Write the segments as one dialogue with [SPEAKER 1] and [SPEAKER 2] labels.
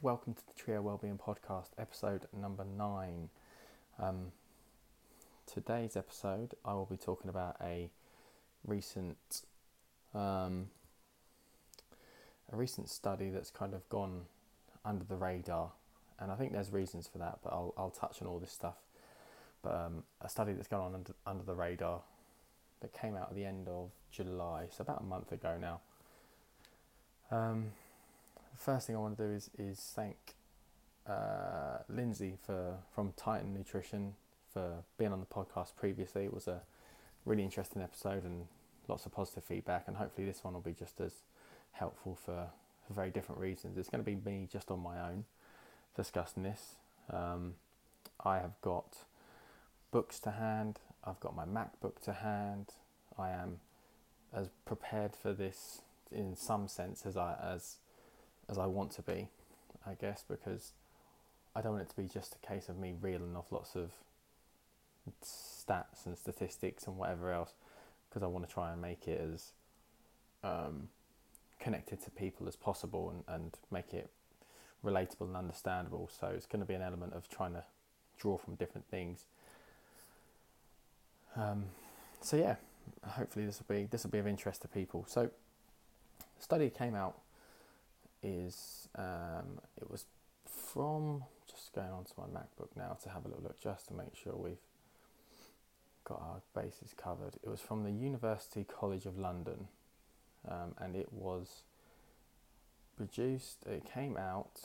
[SPEAKER 1] welcome to the Trio Wellbeing Podcast, episode number nine. Um, today's episode, I will be talking about a recent, um, a recent study that's kind of gone under the radar, and I think there's reasons for that, but I'll I'll touch on all this stuff. But um, a study that's gone on under, under the radar that came out at the end of July, so about a month ago now. Um, first thing I want to do is is thank uh, Lindsay for from Titan Nutrition for being on the podcast previously. It was a really interesting episode and lots of positive feedback, and hopefully this one will be just as helpful for, for very different reasons. It's going to be me just on my own discussing this. Um, I have got books to hand. I've got my MacBook to hand. I am as prepared for this in some sense as I as as I want to be, I guess, because I don't want it to be just a case of me reeling off lots of stats and statistics and whatever else, because I want to try and make it as um, connected to people as possible and, and make it relatable and understandable. So it's going to be an element of trying to draw from different things. Um, so yeah, hopefully this will be this will be of interest to people. So, study came out is um, it was from just going on to my MacBook now to have a little look just to make sure we've got our bases covered. It was from the University College of London, um, and it was produced. It came out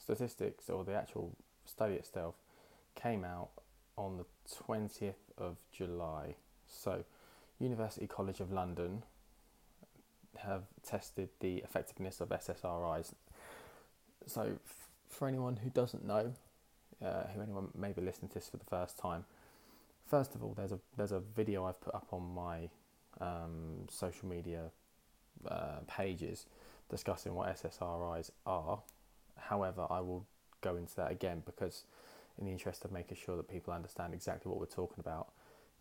[SPEAKER 1] statistics or the actual study itself came out on the twentieth of July. So, University College of London have tested the effectiveness of SSRIs. So, f- for anyone who doesn't know, uh, who anyone may be listening to this for the first time, first of all, there's a there's a video I've put up on my um, social media uh, pages discussing what SSRIs are. However, I will go into that again because, in the interest of making sure that people understand exactly what we're talking about,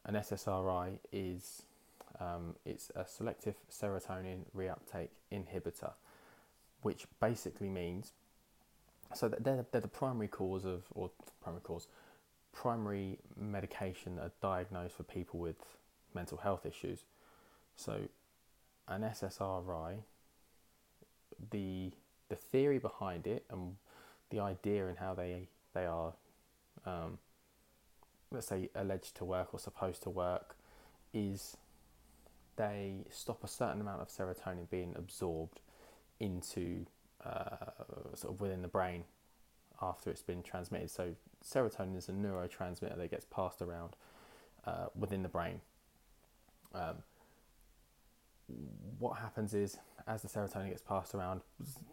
[SPEAKER 1] an SSRI is um, it's a selective serotonin reuptake inhibitor, which basically means so that they're, they're the primary cause of or primary cause primary medication that are diagnosed for people with mental health issues. So an SSRI, the the theory behind it and the idea and how they they are um, let's say alleged to work or supposed to work is they stop a certain amount of serotonin being absorbed into uh, sort of within the brain after it's been transmitted. So serotonin is a neurotransmitter that gets passed around uh, within the brain. Um, what happens is, as the serotonin gets passed around,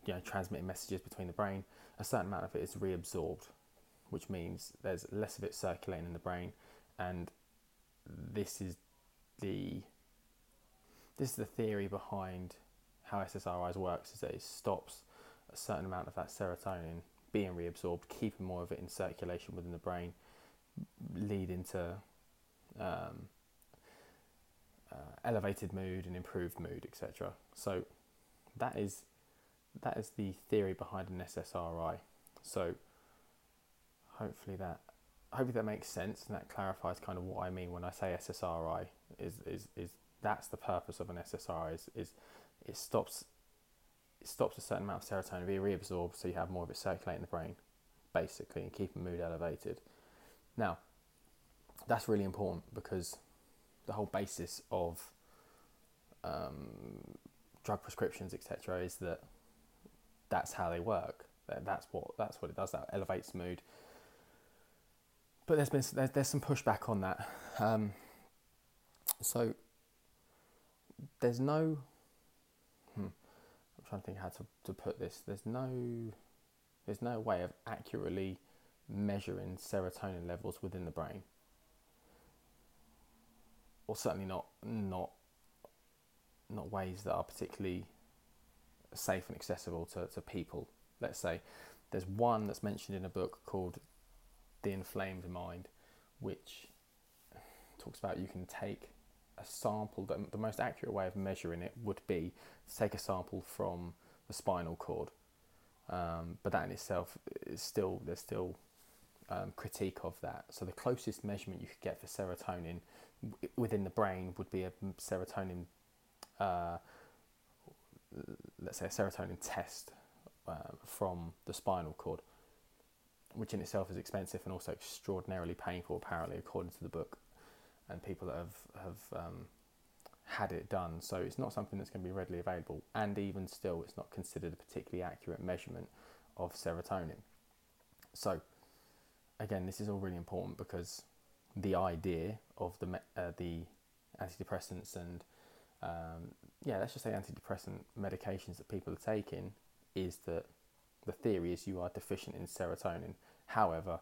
[SPEAKER 1] you know, transmitting messages between the brain, a certain amount of it is reabsorbed, which means there's less of it circulating in the brain, and this is the this is the theory behind how SSRIs works is that it stops a certain amount of that serotonin being reabsorbed, keeping more of it in circulation within the brain, leading to um, uh, elevated mood and improved mood, etc. So that is that is the theory behind an SSRI. So hopefully that hopefully that makes sense and that clarifies kind of what I mean when I say SSRI is is, is that's the purpose of an SSRI is, is it stops it stops a certain amount of serotonin being reabsorbed so you have more of it circulating in the brain basically and keeping mood elevated. Now that's really important because the whole basis of um, drug prescriptions etc is that that's how they work that's what that's what it does that elevates mood but there's been there's, there's some pushback on that. Um, so there's no. Hmm, I'm trying to think how to, to put this. There's no there's no way of accurately measuring serotonin levels within the brain, or certainly not not not ways that are particularly safe and accessible to, to people. Let's say there's one that's mentioned in a book called the inflamed mind, which talks about you can take a sample. The, the most accurate way of measuring it would be to take a sample from the spinal cord, Um, but that in itself is still there's still um, critique of that. So the closest measurement you could get for serotonin within the brain would be a serotonin, uh, let's say a serotonin test uh, from the spinal cord, which in itself is expensive and also extraordinarily painful, apparently, according to the book, and people that have have um, had it done. So it's not something that's going to be readily available, and even still, it's not considered a particularly accurate measurement of serotonin. So, again, this is all really important because the idea of the uh, the antidepressants and um, yeah, let's just say antidepressant medications that people are taking is that the theory is you are deficient in serotonin. However,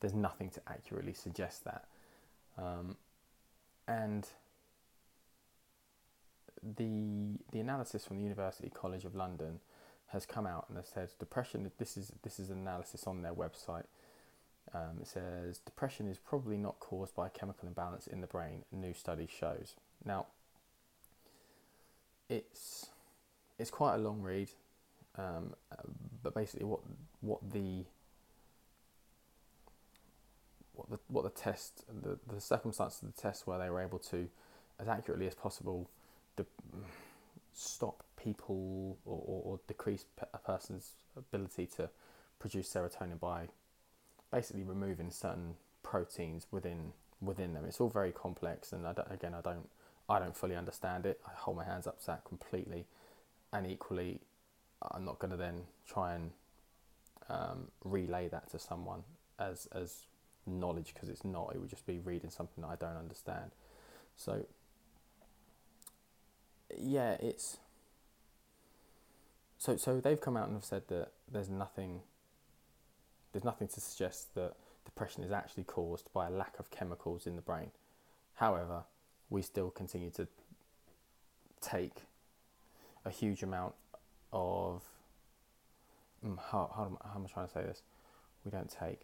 [SPEAKER 1] there's nothing to accurately suggest that. Um, and the the analysis from the University College of London has come out and has said depression. This is this is an analysis on their website. Um, it says depression is probably not caused by a chemical imbalance in the brain. A new study shows. Now, it's it's quite a long read, um, but basically what what the what the what the test the, the circumstances of the test where they were able to as accurately as possible de- stop people or, or, or decrease a person's ability to produce serotonin by basically removing certain proteins within within them. It's all very complex, and I again, I don't I don't fully understand it. I hold my hands up to that completely, and equally, I'm not going to then try and um, relay that to someone as as knowledge because it's not. It would just be reading something that I don't understand. So yeah, it's so so they've come out and have said that there's nothing there's nothing to suggest that depression is actually caused by a lack of chemicals in the brain. However, we still continue to take a huge amount of mm, how, how, how am I trying to say this? We don't take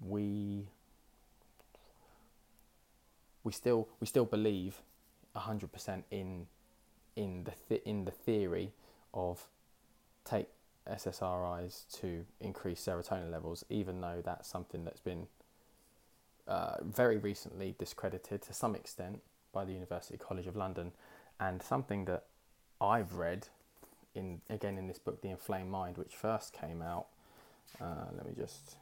[SPEAKER 1] we we still we still believe 100% in in the th- in the theory of take SSRIs to increase serotonin levels, even though that's something that's been uh, very recently discredited to some extent by the University College of London, and something that I've read in again in this book, The Inflamed Mind, which first came out. Uh, let me just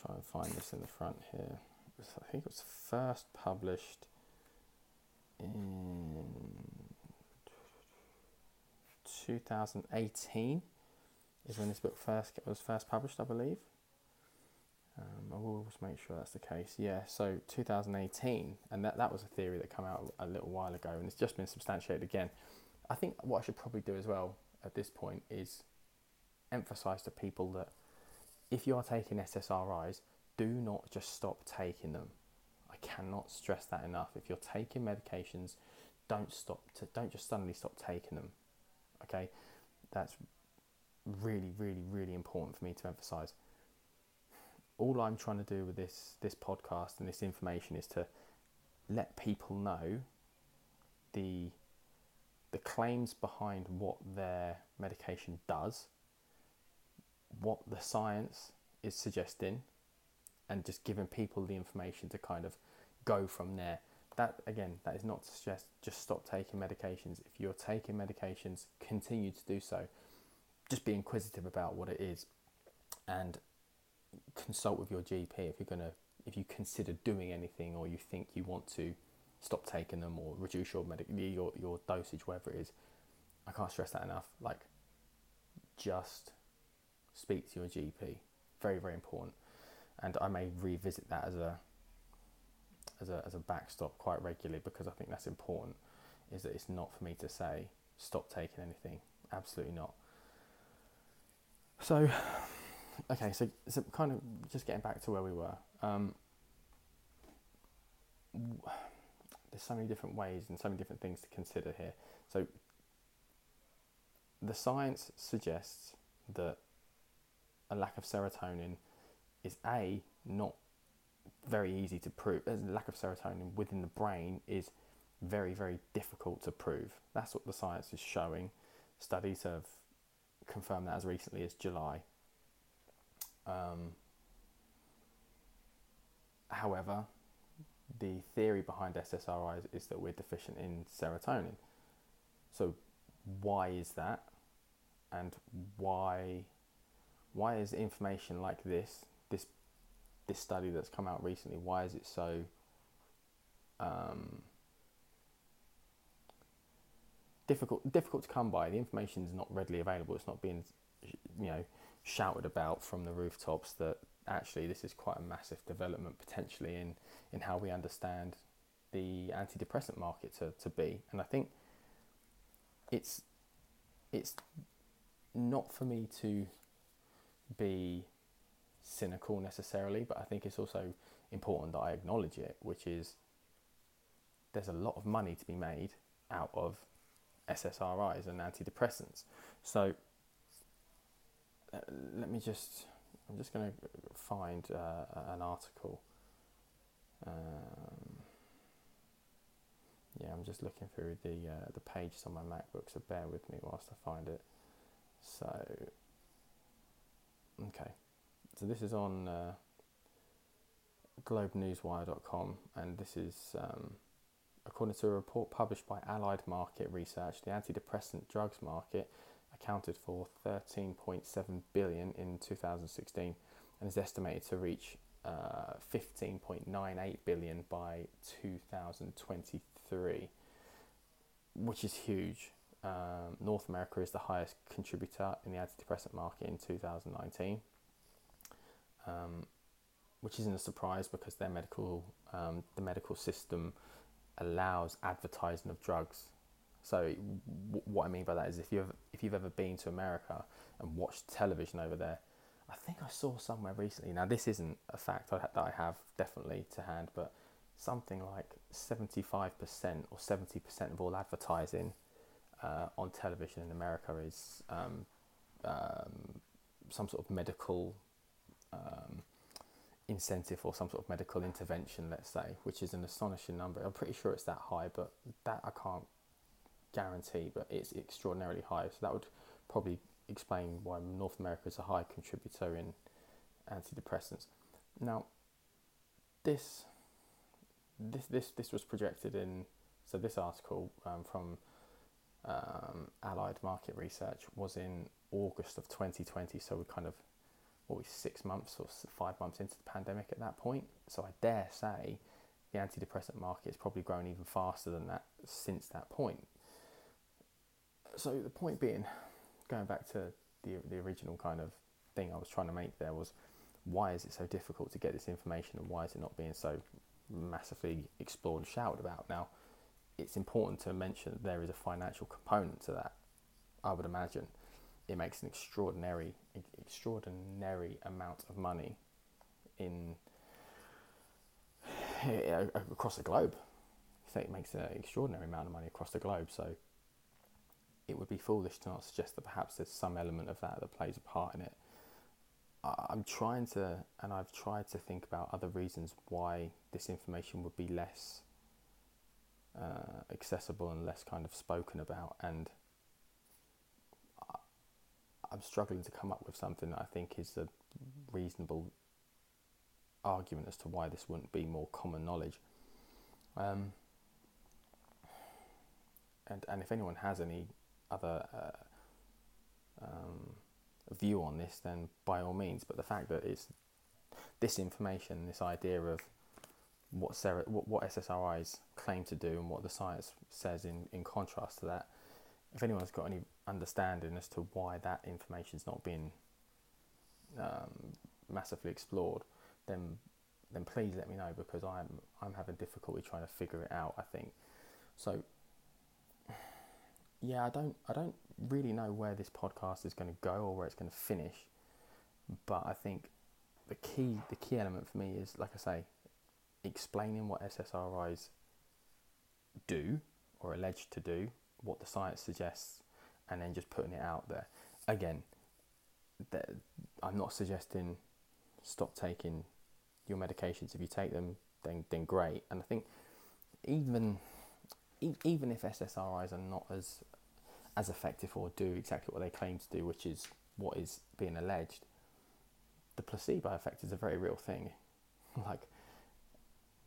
[SPEAKER 1] try and find this in the front here. I think it was first published in 2018 is when this book first was first published, I believe. Um, I will just make sure that's the case. Yeah, so 2018, and that, that was a theory that came out a little while ago, and it's just been substantiated again. I think what I should probably do as well at this point is emphasize to people that if you are taking SSRIs, do not just stop taking them. I cannot stress that enough. If you're taking medications, don't stop to don't just suddenly stop taking them. Okay? That's really, really, really important for me to emphasize. All I'm trying to do with this this podcast and this information is to let people know the the claims behind what their medication does, what the science is suggesting, and just giving people the information to kind of go from there. That again, that is not to suggest just stop taking medications. If you're taking medications, continue to do so. Just be inquisitive about what it is, and consult with your GP if you're gonna if you consider doing anything or you think you want to stop taking them or reduce your medic your your dosage, whatever it is. I can't stress that enough. Like, just speak to your GP. Very very important, and I may revisit that as a as a as a backstop quite regularly because I think that's important. Is that it's not for me to say stop taking anything. Absolutely not. So, okay, so, so kind of just getting back to where we were. Um, there's so many different ways and so many different things to consider here. So, the science suggests that a lack of serotonin is a not very easy to prove. A lack of serotonin within the brain is very very difficult to prove. That's what the science is showing. Studies have confirmed that as recently as July. Um, however, the theory behind SSRIs is that we're deficient in serotonin. So, why is that? And why why is information like this, this this study that's come out recently, why is it so um, difficult difficult to come by? The information is not readily available. It's not being you know shouted about from the rooftops that actually this is quite a massive development potentially in in how we understand the antidepressant market to, to be. And I think it's it's not for me to be cynical necessarily, but I think it's also important that I acknowledge it, which is there's a lot of money to be made out of SSRIs and antidepressants. So uh, let me just, I'm just going to find uh, an article. Um, yeah, I'm just looking through the uh, the pages on my MacBook, so bear with me whilst I find it. So Okay, so this is on uh, globenewswire.com, and this is um, according to a report published by Allied Market Research. The antidepressant drugs market accounted for 13.7 billion in 2016 and is estimated to reach uh, 15.98 billion by 2023, which is huge. Um, North America is the highest contributor in the antidepressant market in 2019, um, which isn't a surprise because their medical um, the medical system allows advertising of drugs. So w- what I mean by that is if you've if you've ever been to America and watched television over there, I think I saw somewhere recently. Now this isn't a fact that I have definitely to hand, but something like 75% or 70% of all advertising uh, on television in America is um, um, some sort of medical um, incentive or some sort of medical intervention, let's say, which is an astonishing number. I'm pretty sure it's that high, but that I can't guarantee, but it's extraordinarily high. So that would probably explain why North America is a high contributor in antidepressants. Now, this this this this was projected in so this article um, from um, Allied Market Research was in August of 2020. So we're kind of, what six months or five months into the pandemic at that point. So I dare say the antidepressant market has probably grown even faster than that since that point. So the point being, going back to the the original kind of thing I was trying to make there was, why is it so difficult to get this information and why is it not being so massively explored and shouted about now? It's important to mention that there is a financial component to that. I would imagine it makes an extraordinary, extraordinary amount of money in eh, across the globe. So it makes an extraordinary amount of money across the globe. So it would be foolish to not suggest that perhaps there's some element of that that plays a part in it. I'm trying to, and I've tried to think about other reasons why this information would be less uh, accessible and less kind of spoken about. And I'm struggling to come up with something that I think is a reasonable argument as to why this wouldn't be more common knowledge. Um, and and if anyone has any other uh, um, view on this, then by all means. But the fact that it's this information, this idea of what, Sarah, what, what SSRIs claim to do and what the science says in, in contrast to that. If anyone's got any understanding as to why that information's not been um, massively explored, then then please let me know because I'm I'm having difficulty trying to figure it out. I think so. Yeah, I don't I don't really know where this podcast is going to go or where it's going to finish, but I think the key the key element for me is like I say explaining what SSRIs do or alleged to do, what the science suggests, and then just putting it out there. Again, I'm not suggesting stop taking your medications. If you take them, then then great. And I think even even if SSRIs are not as as effective or do exactly what they claim to do, which is what is being alleged, the placebo effect is a very real thing. like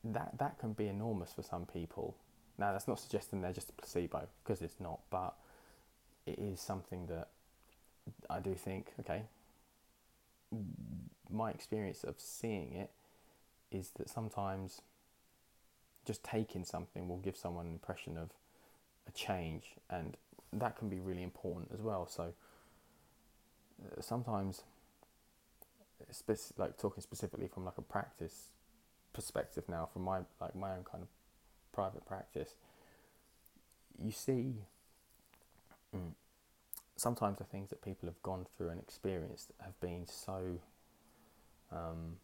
[SPEAKER 1] that that can be enormous for some people. Now that's not suggesting they're just a placebo because it's not, but it is something that I do think okay. My experience of seeing it is that sometimes just taking something will give someone an impression of a change, and that can be really important as well. So uh, sometimes, like talking specifically from like a practice perspective now, from my like my own kind of private practice, you see. Mm, sometimes the things that people have gone through and experienced have been so um,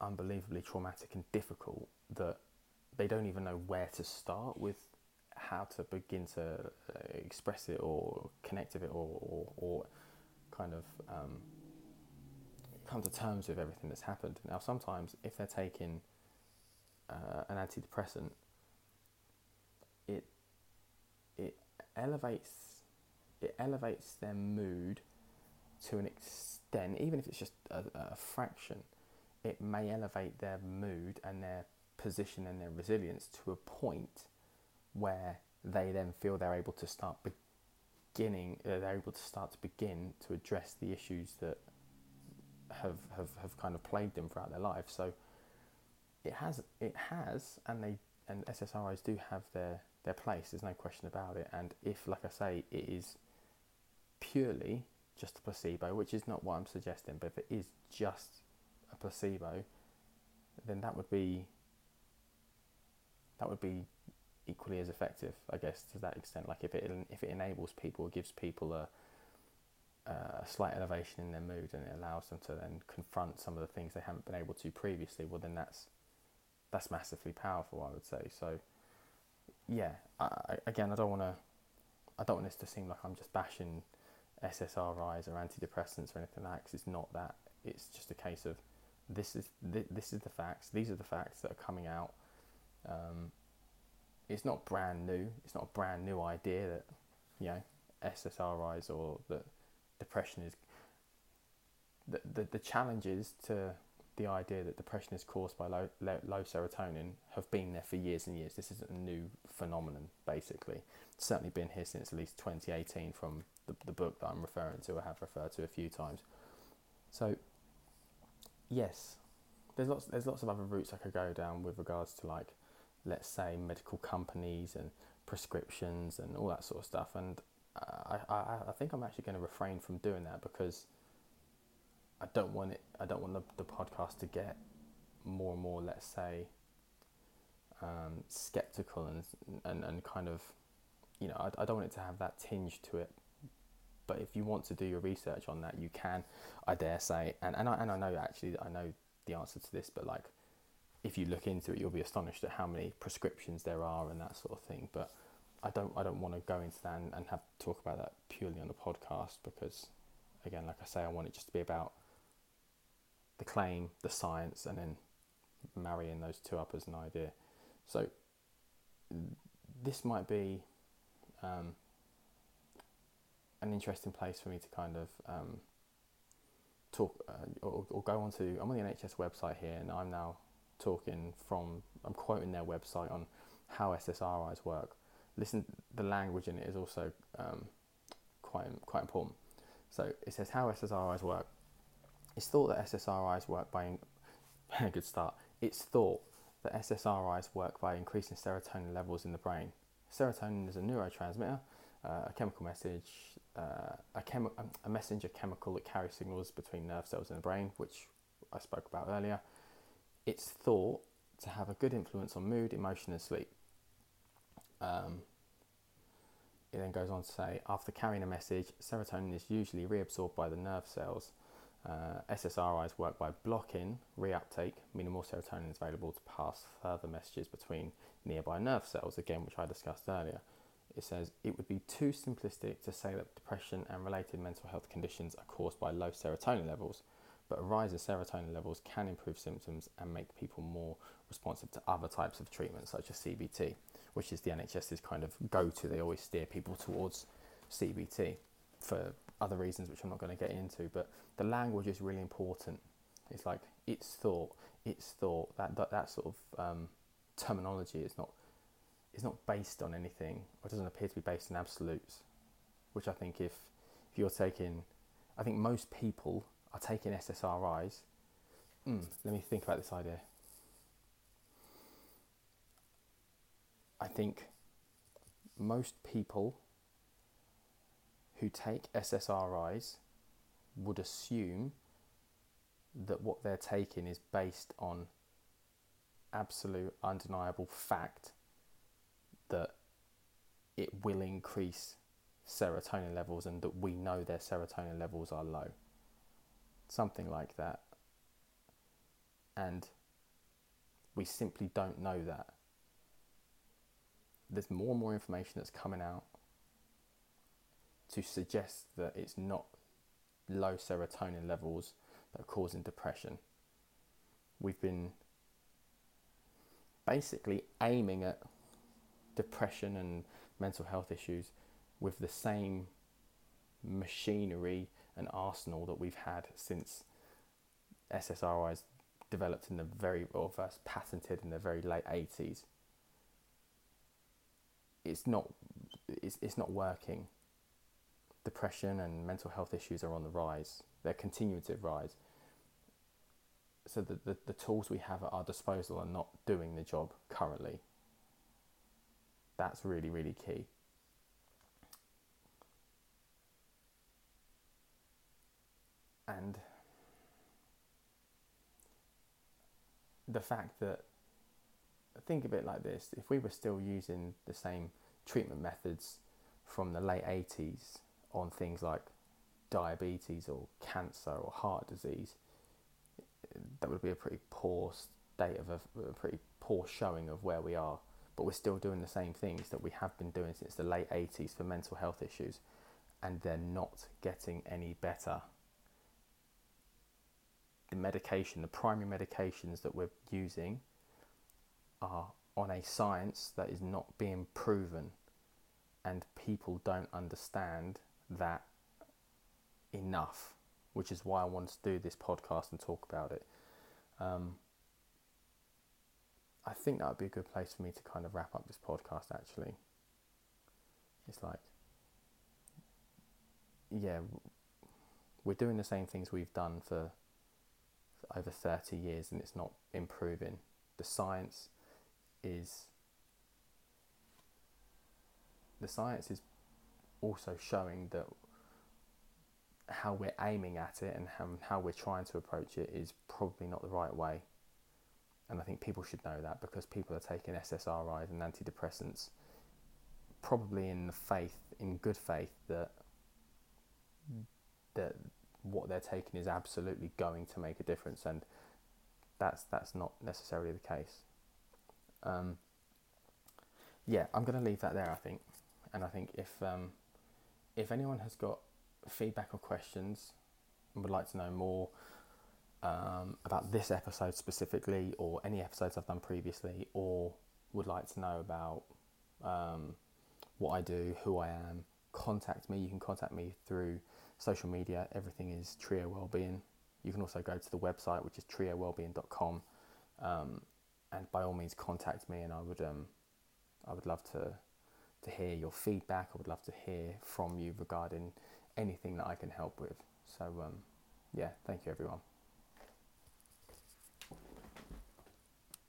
[SPEAKER 1] unbelievably traumatic and difficult that they don't even know where to start with how to begin to uh, express it or connect with it or, or, or kind of um, come to terms with everything that's happened. Now, sometimes if they're taking uh, an antidepressant, it it elevates it elevates their mood to an extent, even if it's just a, a fraction. It may elevate their mood and their position and their resilience to a point where they then feel they're able to start beginning, uh, they're able to start to begin to address the issues that have, have, have kind of plagued them throughout their life. So it has, it has, and they, and SSRIs do have their, their place. There's no question about it. And if, like I say, it is purely just a placebo, which is not what I'm suggesting, but if it is just a placebo, then that would be that would be equally as effective, I guess, to that extent. Like if it if it enables people, gives people a a slight elevation in their mood, and it allows them to then confront some of the things they haven't been able to previously. Well, then that's that's massively powerful, I would say. So, yeah, I, again, I don't want to I don't want this to seem like I'm just bashing SSRIs or antidepressants or anything like that. Cause it's not that. It's just a case of this is th- this is the facts. These are the facts that are coming out. Um, it's not brand new. It's not a brand new idea that you know SSRIs or that depression is. The, the, the challenges to the idea that depression is caused by low, low, low, serotonin have been there for years and years. This isn't a new phenomenon, basically. It's certainly been here since at least 2018 from the, the book that I'm referring to, I have referred to a few times. So, yes, there's lots, there's lots of other routes I could go down with regards to like let's say medical companies and prescriptions and all that sort of stuff. And I, I, I think I'm actually going to refrain from doing that because I don't want it. I don't want the, the podcast to get more and more, let's say, um, skeptical and, and and kind of, you know, I, I don't want it to have that tinge to it. But if you want to do your research on that, you can. I dare say, and and I and I know actually I know the answer to this, but like if you look into it, you'll be astonished at how many prescriptions there are and that sort of thing. But I don't I don't want to go into that and, and have talk about that purely on the podcast because, again, like I say, I want it just to be about the claim, the science, and then marrying those two up as an idea. So this might be um, an interesting place for me to kind of um, talk uh, or, or go on to. I'm on the NHS website here, and I'm now talking from, I'm quoting their website on how SSRIs work. Listen, the language in it is also um, quite quite important. So it says how SSRIs work. It's thought that SSRIs work by a good start. It's thought that SSRIs work by increasing serotonin levels in the brain. Serotonin is a neurotransmitter, uh, a chemical message, uh, a, chemi- a messenger chemical that carries signals between nerve cells in the brain, which I spoke about earlier it's thought to have a good influence on mood, emotion, and sleep. Um, it then goes on to say after carrying a message, serotonin is usually reabsorbed by the nerve cells. Uh, SSRIs work by blocking reuptake, meaning more serotonin is available to pass further messages between nearby nerve cells, again, which I discussed earlier. It says it would be too simplistic to say that depression and related mental health conditions are caused by low serotonin levels but a rise in serotonin levels can improve symptoms and make people more responsive to other types of treatment, such as CBT, which is the NHS's kind of go to. They always steer people towards CBT for other reasons which I'm not going to get into. But the language is really important. It's like it's thought, it's thought. That that, that sort of um, terminology is not is not based on anything, or doesn't appear to be based on absolutes. Which I think if if you're taking, I think most people are taking SSRIs. Mm, let me think about this idea. I think most people who take SSRIs would assume that what they're taking is based on absolute undeniable fact that it will increase serotonin levels and that we know their serotonin levels are low. Something like that. And we simply don't know that. There's more and more information that's coming out to suggest that it's not low serotonin levels that are causing depression. We've been basically aiming at depression and mental health issues with the same machinery and arsenal that we've had since SSRIs developed in the very or first patented in the very late 80s. It's not it's, it's not working depression and mental health issues are on the rise. They're continuing to rise. So the, the, the tools we have at our disposal are not doing the job currently. That's really, really key. And the fact that, think of it like this if we were still using the same treatment methods from the late 80s on things like diabetes or cancer or heart disease, that would be a pretty poor state of a, a, pretty poor showing of where we are. But we're still doing the same things that we have been doing since the late 80s for mental health issues, and they're not getting any better. The medication, the primary medications that we're using, are on a science that is not being proven, and people don't understand that enough, which is why I wanted to do this podcast and talk about it. Um, I think that would be a good place for me to kind of wrap up this podcast actually. It's like, yeah, we're doing the same things we've done for, over 30 years and it's not improving. The science is the science is also showing that how we're aiming at it and how, how we're trying to approach it is probably not the right way. And I think people should know that because people are taking SSRIs and antidepressants probably in the faith, in good faith, that that what they're taking is absolutely going to make a difference, and that's that's not necessarily the case. Um, yeah, I'm going to leave that there. I think, and I think if um, if anyone has got feedback or questions and would like to know more um, about this episode specifically or any episodes I've done previously, or would like to know about um, what I do, who I am, contact me. You can contact me through social media. Everything is Trio Wellbeing. You can also go to the website, which is triowellbeing.com, um, and by all means contact me. And I would, um, I would love to to hear your feedback. I would love to hear from you regarding anything that I can help with. So, um, yeah, thank you everyone.